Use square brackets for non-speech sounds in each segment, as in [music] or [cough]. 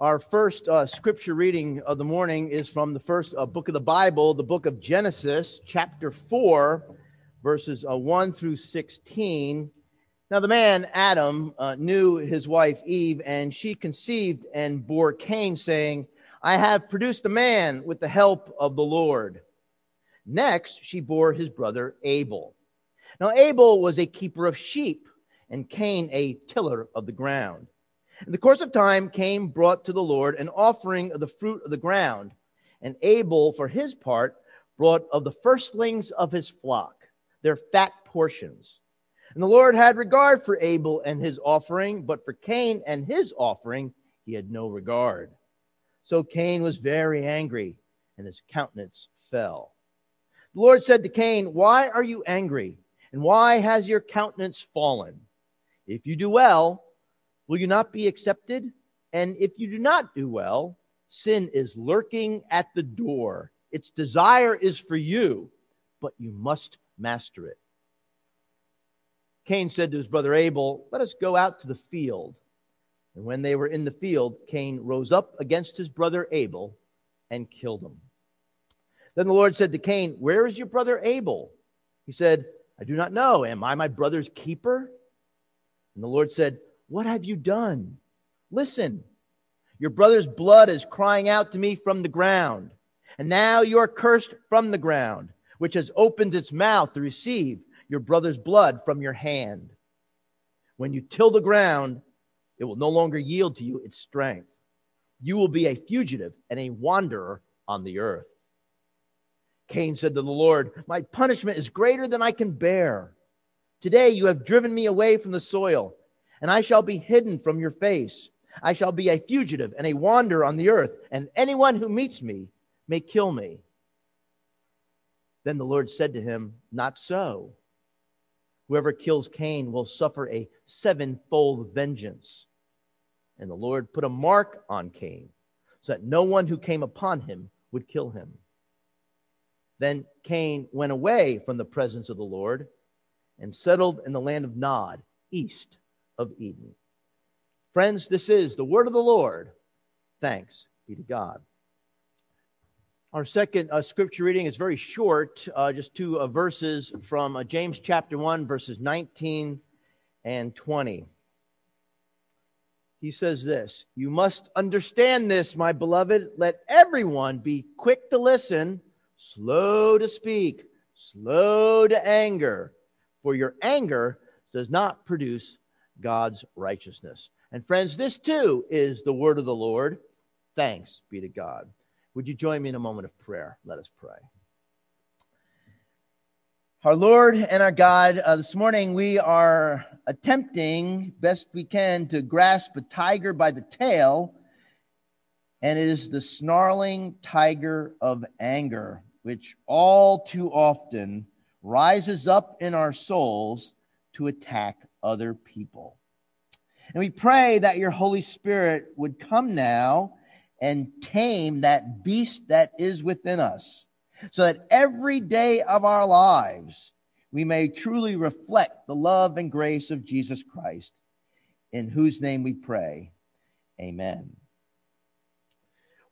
Our first uh, scripture reading of the morning is from the first uh, book of the Bible, the book of Genesis, chapter 4, verses uh, 1 through 16. Now, the man, Adam, uh, knew his wife Eve, and she conceived and bore Cain, saying, I have produced a man with the help of the Lord. Next, she bore his brother Abel. Now, Abel was a keeper of sheep, and Cain a tiller of the ground. In the course of time, Cain brought to the Lord an offering of the fruit of the ground, and Abel, for his part, brought of the firstlings of his flock, their fat portions. And the Lord had regard for Abel and his offering, but for Cain and his offering he had no regard. So Cain was very angry, and his countenance fell. The Lord said to Cain, Why are you angry? And why has your countenance fallen? If you do well, will you not be accepted? And if you do not do well, sin is lurking at the door. Its desire is for you, but you must master it. Cain said to his brother Abel, Let us go out to the field. And when they were in the field, Cain rose up against his brother Abel and killed him. Then the Lord said to Cain, Where is your brother Abel? He said, I do not know. Am I my brother's keeper? And the Lord said, What have you done? Listen, your brother's blood is crying out to me from the ground. And now you are cursed from the ground, which has opened its mouth to receive your brother's blood from your hand. When you till the ground, it will no longer yield to you its strength. You will be a fugitive and a wanderer on the earth. Cain said to the Lord, My punishment is greater than I can bear. Today you have driven me away from the soil, and I shall be hidden from your face. I shall be a fugitive and a wanderer on the earth, and anyone who meets me may kill me. Then the Lord said to him, Not so. Whoever kills Cain will suffer a sevenfold vengeance. And the Lord put a mark on Cain, so that no one who came upon him would kill him. Then Cain went away from the presence of the Lord and settled in the land of Nod, east of Eden. Friends, this is the word of the Lord. Thanks be to God. Our second uh, scripture reading is very short, uh, just two uh, verses from uh, James chapter 1, verses 19 and 20. He says this You must understand this, my beloved. Let everyone be quick to listen, slow to speak, slow to anger for your anger does not produce God's righteousness. And friends, this too is the word of the Lord. Thanks be to God. Would you join me in a moment of prayer? Let us pray. Our Lord and our God, uh, this morning we are attempting best we can to grasp a tiger by the tail, and it is the snarling tiger of anger, which all too often rises up in our souls to attack other people. And we pray that your Holy Spirit would come now and tame that beast that is within us, so that every day of our lives we may truly reflect the love and grace of Jesus Christ, in whose name we pray. Amen.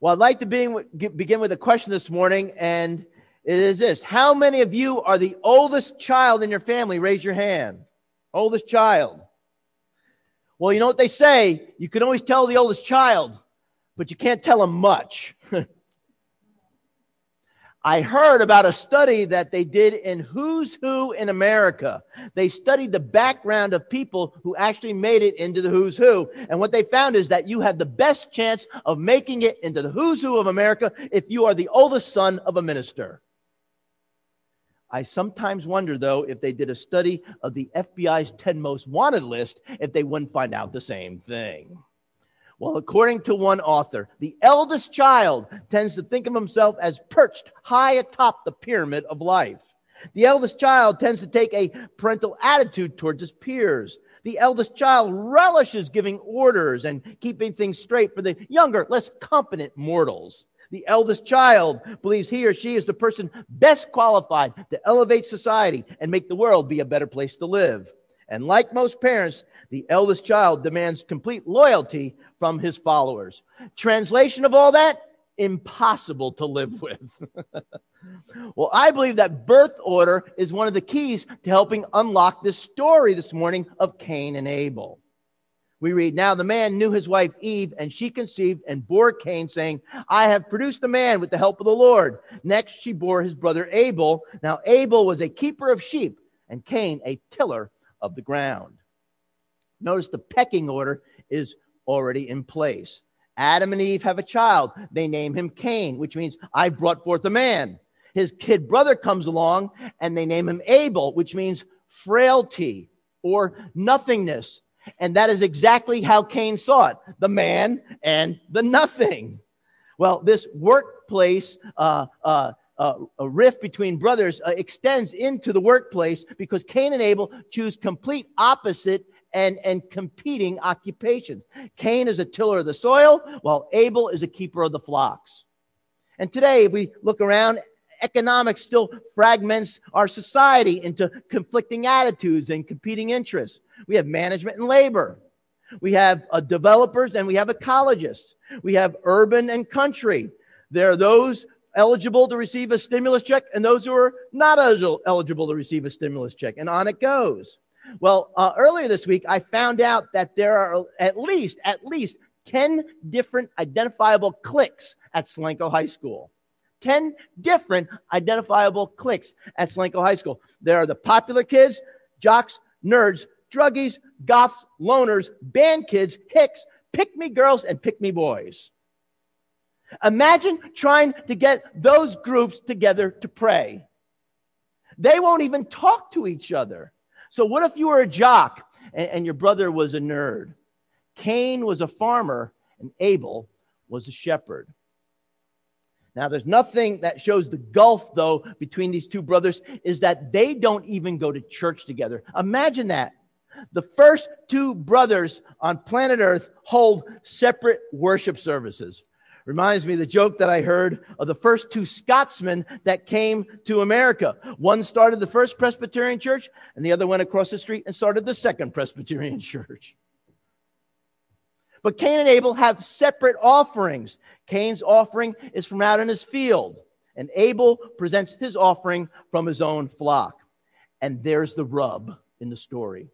Well, I'd like to begin with a question this morning, and it is this How many of you are the oldest child in your family? Raise your hand. Oldest child. Well, you know what they say? You can always tell the oldest child, but you can't tell them much. [laughs] I heard about a study that they did in Who's Who in America. They studied the background of people who actually made it into the Who's Who. And what they found is that you have the best chance of making it into the Who's Who of America if you are the oldest son of a minister. I sometimes wonder, though, if they did a study of the FBI's 10 most wanted list, if they wouldn't find out the same thing. Well, according to one author, the eldest child tends to think of himself as perched high atop the pyramid of life. The eldest child tends to take a parental attitude towards his peers. The eldest child relishes giving orders and keeping things straight for the younger, less competent mortals. The eldest child believes he or she is the person best qualified to elevate society and make the world be a better place to live. And like most parents, the eldest child demands complete loyalty from his followers. Translation of all that? Impossible to live [laughs] with. well, I believe that birth order is one of the keys to helping unlock this story this morning of Cain and Abel. We read, Now the man knew his wife Eve, and she conceived and bore Cain, saying, I have produced a man with the help of the Lord. Next, she bore his brother Abel. Now Abel was a keeper of sheep, and Cain a tiller of the ground. Notice the pecking order is already in place. Adam and Eve have a child. They name him Cain, which means I've brought forth a man. His kid brother comes along and they name him Abel, which means frailty or nothingness. And that is exactly how Cain saw it the man and the nothing. Well, this workplace uh, uh, uh, a rift between brothers uh, extends into the workplace because Cain and Abel choose complete opposite and, and competing occupations. Cain is a tiller of the soil, while Abel is a keeper of the flocks. And today, if we look around, economics still fragments our society into conflicting attitudes and competing interests. We have management and labor. We have uh, developers and we have ecologists. We have urban and country. There are those eligible to receive a stimulus check and those who are not eligible to receive a stimulus check. And on it goes. Well, uh, earlier this week, I found out that there are at least, at least 10 different identifiable cliques at Solanco High School. 10 different identifiable cliques at Solanco High School. There are the popular kids, jocks, nerds, druggies, goths, loners, band kids, hicks, pick me girls, and pick me boys. Imagine trying to get those groups together to pray. They won't even talk to each other. So, what if you were a jock and, and your brother was a nerd? Cain was a farmer and Abel was a shepherd. Now, there's nothing that shows the gulf, though, between these two brothers is that they don't even go to church together. Imagine that. The first two brothers on planet Earth hold separate worship services. Reminds me the joke that I heard of the first two Scotsmen that came to America. One started the first Presbyterian church, and the other went across the street and started the second Presbyterian [laughs] church. But Cain and Abel have separate offerings. Cain's offering is from out in his field, and Abel presents his offering from his own flock. And there's the rub in the story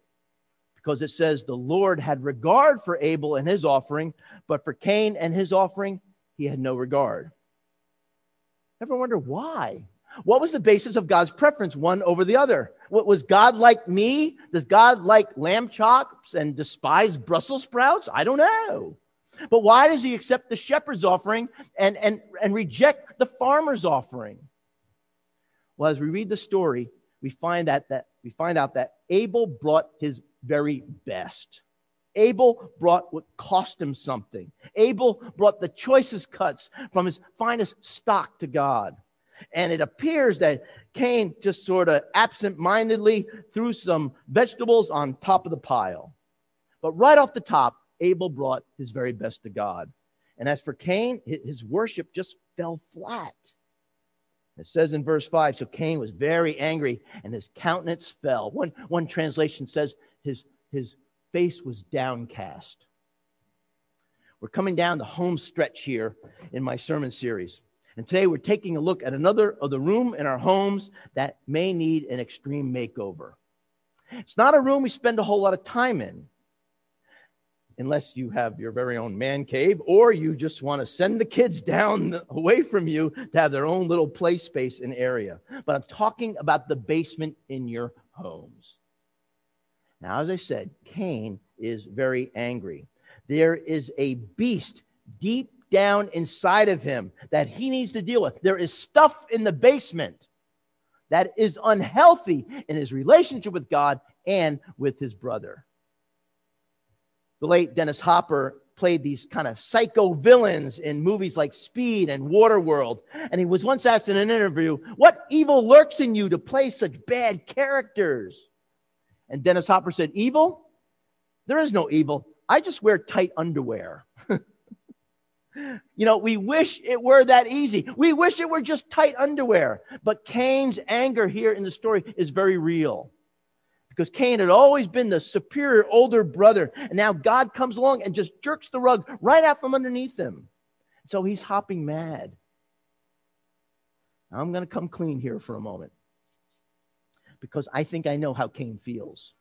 because it says the Lord had regard for Abel and his offering, but for Cain and his offering, he had no regard. Ever wonder why? What was the basis of God's preference, one over the other? What was God like me? Does God like lamb chops and despise Brussels sprouts? I don't know. But why does he accept the shepherd's offering and, and, and reject the farmer's offering? Well, as we read the story, we find that, that we find out that Abel brought his very best. Abel brought what cost him something. Abel brought the choicest cuts from his finest stock to God. And it appears that Cain just sort of absent mindedly threw some vegetables on top of the pile. But right off the top, Abel brought his very best to God. And as for Cain, his worship just fell flat. It says in verse 5 so Cain was very angry and his countenance fell. One, one translation says his, his face was downcast. We're coming down the home stretch here in my sermon series. And today we're taking a look at another of the room in our homes that may need an extreme makeover. It's not a room we spend a whole lot of time in, unless you have your very own man cave or you just want to send the kids down away from you to have their own little play space and area. But I'm talking about the basement in your homes. Now, as I said, Cain is very angry. There is a beast deep down inside of him that he needs to deal with. There is stuff in the basement that is unhealthy in his relationship with God and with his brother. The late Dennis Hopper played these kind of psycho villains in movies like Speed and Waterworld. And he was once asked in an interview, What evil lurks in you to play such bad characters? And Dennis Hopper said, Evil? There is no evil. I just wear tight underwear. [laughs] you know, we wish it were that easy. We wish it were just tight underwear. But Cain's anger here in the story is very real because Cain had always been the superior older brother. And now God comes along and just jerks the rug right out from underneath him. So he's hopping mad. I'm going to come clean here for a moment because I think I know how Cain feels.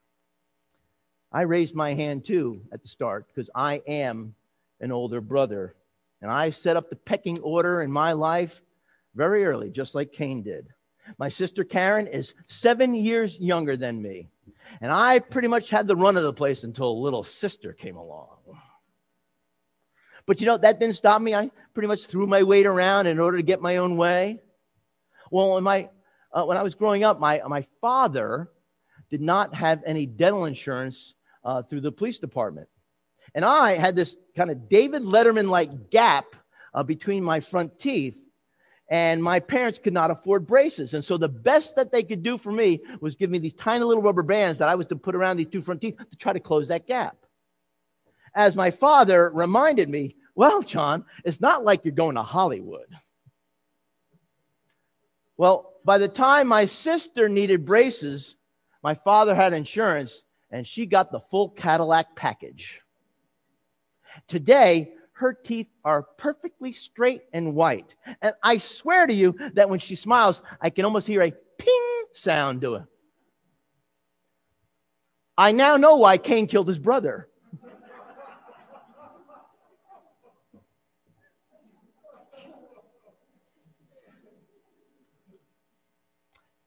I raised my hand too at the start because I am an older brother. And I set up the pecking order in my life very early, just like Cain did. My sister Karen is seven years younger than me. And I pretty much had the run of the place until little sister came along. But you know, that didn't stop me. I pretty much threw my weight around in order to get my own way. Well, in my, uh, when I was growing up, my, my father did not have any dental insurance uh, through the police department. And I had this kind of David Letterman like gap uh, between my front teeth and my parents could not afford braces. And so the best that they could do for me was give me these tiny little rubber bands that I was to put around these two front teeth to try to close that gap. As my father reminded me, well, John, it's not like you're going to Hollywood. Well, by the time my sister needed braces, my father had insurance and she got the full Cadillac package. Today, her teeth are perfectly straight and white. And I swear to you that when she smiles, I can almost hear a ping sound to it. I now know why Cain killed his brother.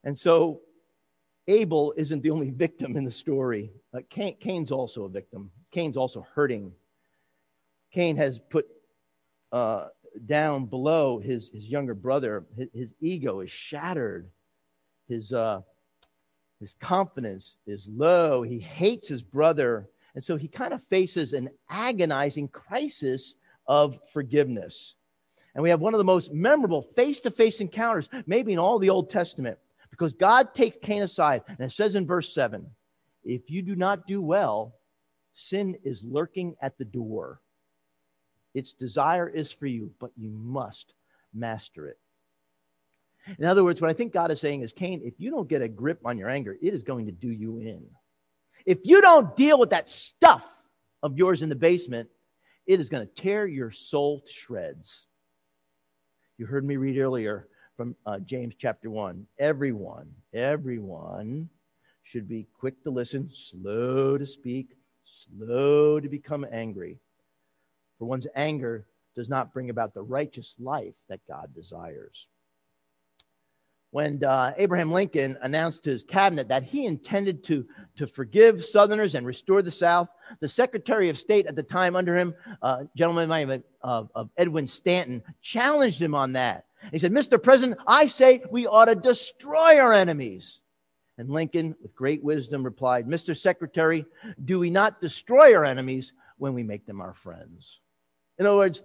and so Abel isn't the only victim in the story. Uh, Cain, Cain's also a victim. Cain's also hurting Cain has put uh, down below his, his younger brother. His, his ego is shattered. His, uh, his confidence is low. He hates his brother. And so he kind of faces an agonizing crisis of forgiveness. And we have one of the most memorable face to face encounters, maybe in all the Old Testament, because God takes Cain aside. And it says in verse 7 if you do not do well, sin is lurking at the door. Its desire is for you, but you must master it. In other words, what I think God is saying is, Cain, if you don't get a grip on your anger, it is going to do you in. If you don't deal with that stuff of yours in the basement, it is going to tear your soul to shreds. You heard me read earlier from uh, James chapter 1. Everyone, everyone should be quick to listen, slow to speak, slow to become angry. For one's anger does not bring about the righteous life that God desires. When uh, Abraham Lincoln announced to his cabinet that he intended to, to forgive Southerners and restore the South, the Secretary of State at the time under him, uh, gentleman by name of, of Edwin Stanton, challenged him on that. He said, Mr. President, I say we ought to destroy our enemies. And Lincoln, with great wisdom, replied, Mr. Secretary, do we not destroy our enemies when we make them our friends? In other words,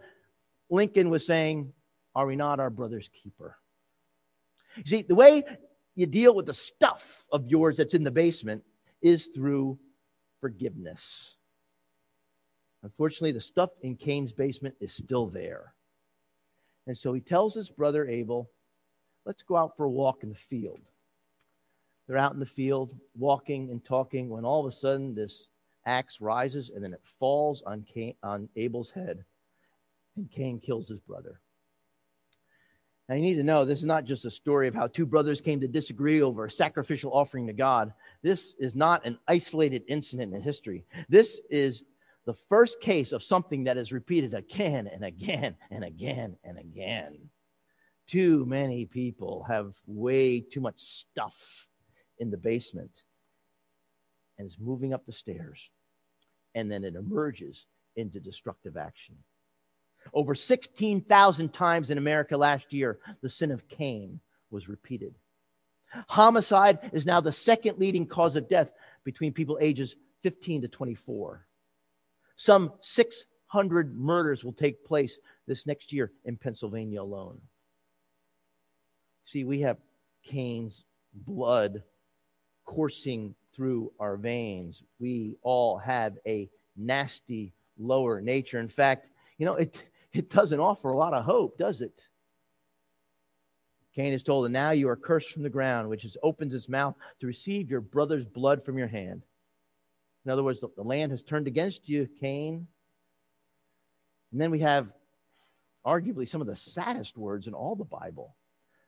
Lincoln was saying, Are we not our brother's keeper? You see, the way you deal with the stuff of yours that's in the basement is through forgiveness. Unfortunately, the stuff in Cain's basement is still there. And so he tells his brother Abel, Let's go out for a walk in the field. They're out in the field walking and talking when all of a sudden this axe rises and then it falls on, Cain, on Abel's head and Cain kills his brother. Now, you need to know this is not just a story of how two brothers came to disagree over a sacrificial offering to God. This is not an isolated incident in history. This is the first case of something that is repeated again and again and again and again. Too many people have way too much stuff in the basement and is moving up the stairs, and then it emerges into destructive action. Over 16,000 times in America last year, the sin of Cain was repeated. Homicide is now the second leading cause of death between people ages 15 to 24. Some 600 murders will take place this next year in Pennsylvania alone. See, we have Cain's blood coursing through our veins. We all have a nasty lower nature. In fact, you know, it, it doesn't offer a lot of hope, does it? Cain is told, And now you are cursed from the ground, which has opened its mouth to receive your brother's blood from your hand. In other words, the, the land has turned against you, Cain. And then we have arguably some of the saddest words in all the Bible.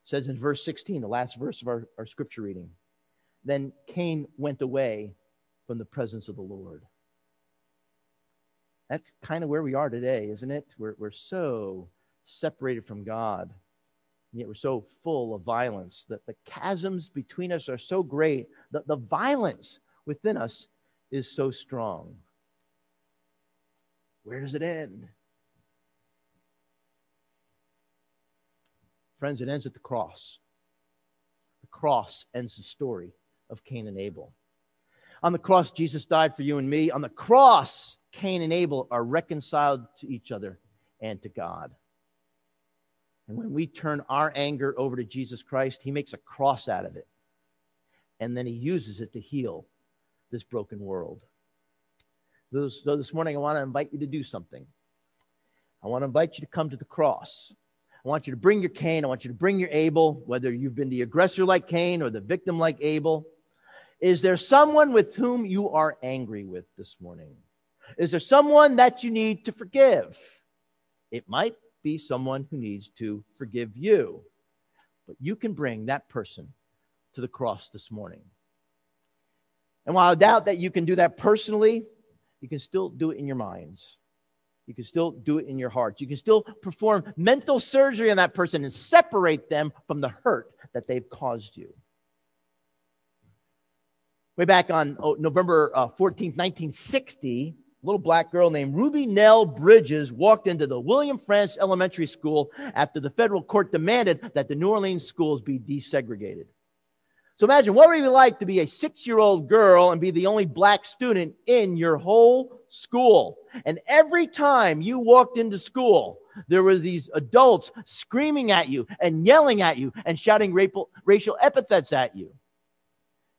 It says in verse 16, the last verse of our, our scripture reading. Then Cain went away from the presence of the Lord. That's kind of where we are today, isn't it? We're, we're so separated from God, and yet we're so full of violence that the chasms between us are so great that the violence within us is so strong. Where does it end? Friends, it ends at the cross. The cross ends the story of Cain and Abel. On the cross, Jesus died for you and me. On the cross, Cain and Abel are reconciled to each other and to God. And when we turn our anger over to Jesus Christ, he makes a cross out of it. And then he uses it to heal this broken world. So this morning, I want to invite you to do something. I want to invite you to come to the cross. I want you to bring your Cain. I want you to bring your Abel, whether you've been the aggressor like Cain or the victim like Abel. Is there someone with whom you are angry with this morning? Is there someone that you need to forgive? It might be someone who needs to forgive you, but you can bring that person to the cross this morning. And while I doubt that you can do that personally, you can still do it in your minds. You can still do it in your hearts. You can still perform mental surgery on that person and separate them from the hurt that they've caused you. Way back on oh, November uh, 14th, 1960, a little black girl named Ruby Nell Bridges walked into the William Frantz Elementary School after the federal court demanded that the New Orleans schools be desegregated. So imagine what would it be like to be a six year old girl and be the only black student in your whole school. And every time you walked into school, there was these adults screaming at you and yelling at you and shouting racial epithets at you.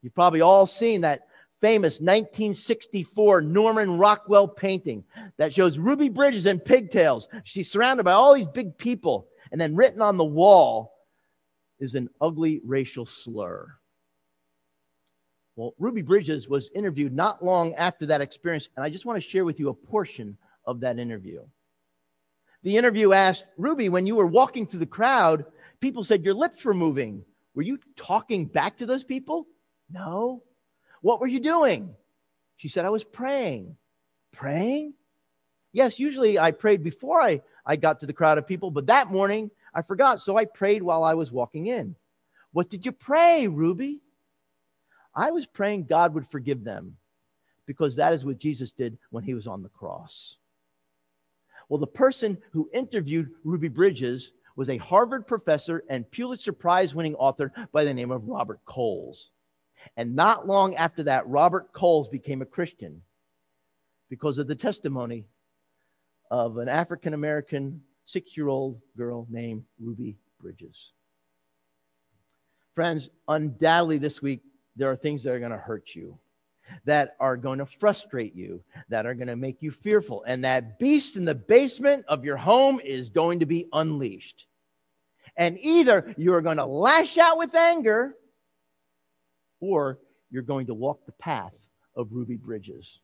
You've probably all seen that famous 1964 Norman Rockwell painting that shows Ruby Bridges in pigtails. She's surrounded by all these big people. And then written on the wall is an ugly racial slur. Well, Ruby Bridges was interviewed not long after that experience, and I just want to share with you a portion of that interview. The interview asked Ruby, when you were walking through the crowd, people said your lips were moving. Were you talking back to those people? No. What were you doing? She said, I was praying. Praying? Yes, usually I prayed before I, I got to the crowd of people, but that morning I forgot, so I prayed while I was walking in. What did you pray, Ruby? I was praying God would forgive them because that is what Jesus did when he was on the cross. Well, the person who interviewed Ruby Bridges was a Harvard professor and Pulitzer Prize winning author by the name of Robert Coles. And not long after that, Robert Coles became a Christian because of the testimony of an African American six year old girl named Ruby Bridges. Friends, undoubtedly this week, there are things that are going to hurt you, that are going to frustrate you, that are going to make you fearful. And that beast in the basement of your home is going to be unleashed. And either you are going to lash out with anger or you're going to walk the path of Ruby Bridges.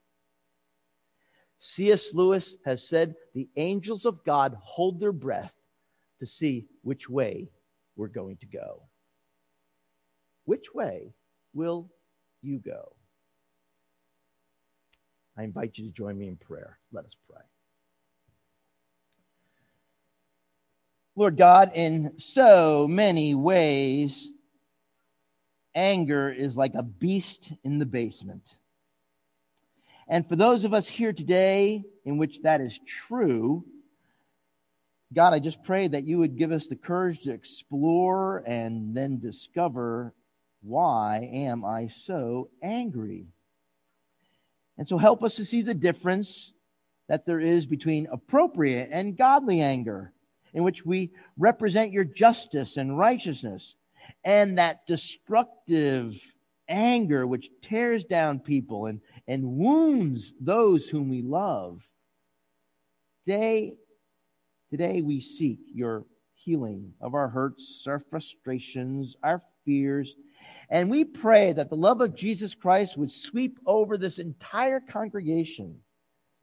C.S. Lewis has said the angels of God hold their breath to see which way we're going to go. Which way will you go? I invite you to join me in prayer. Let us pray. Lord God, in so many ways, anger is like a beast in the basement. And for those of us here today in which that is true, God, I just pray that you would give us the courage to explore and then discover why am I so angry? And so help us to see the difference that there is between appropriate and godly anger, in which we represent your justice and righteousness, and that destructive anger which tears down people and, and wounds those whom we love. Today, today we seek your healing of our hurts, our frustrations, our fears. And we pray that the love of Jesus Christ would sweep over this entire congregation,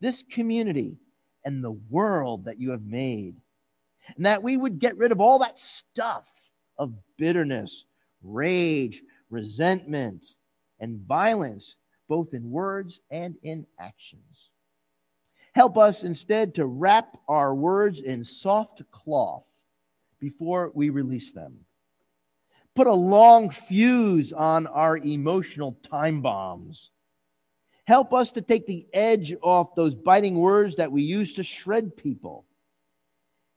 this community, and the world that you have made. And that we would get rid of all that stuff of bitterness, rage, resentment, and violence, both in words and in actions. Help us instead to wrap our words in soft cloth before we release them. Put a long fuse on our emotional time bombs. Help us to take the edge off those biting words that we use to shred people.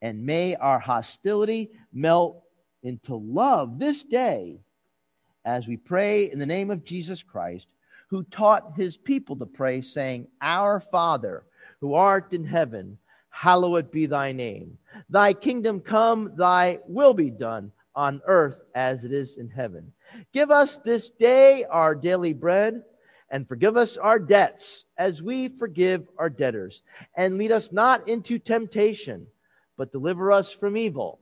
And may our hostility melt into love this day as we pray in the name of Jesus Christ, who taught his people to pray, saying, Our Father, who art in heaven, hallowed be thy name. Thy kingdom come, thy will be done on earth as it is in heaven. Give us this day our daily bread, and forgive us our debts as we forgive our debtors. And lead us not into temptation, but deliver us from evil.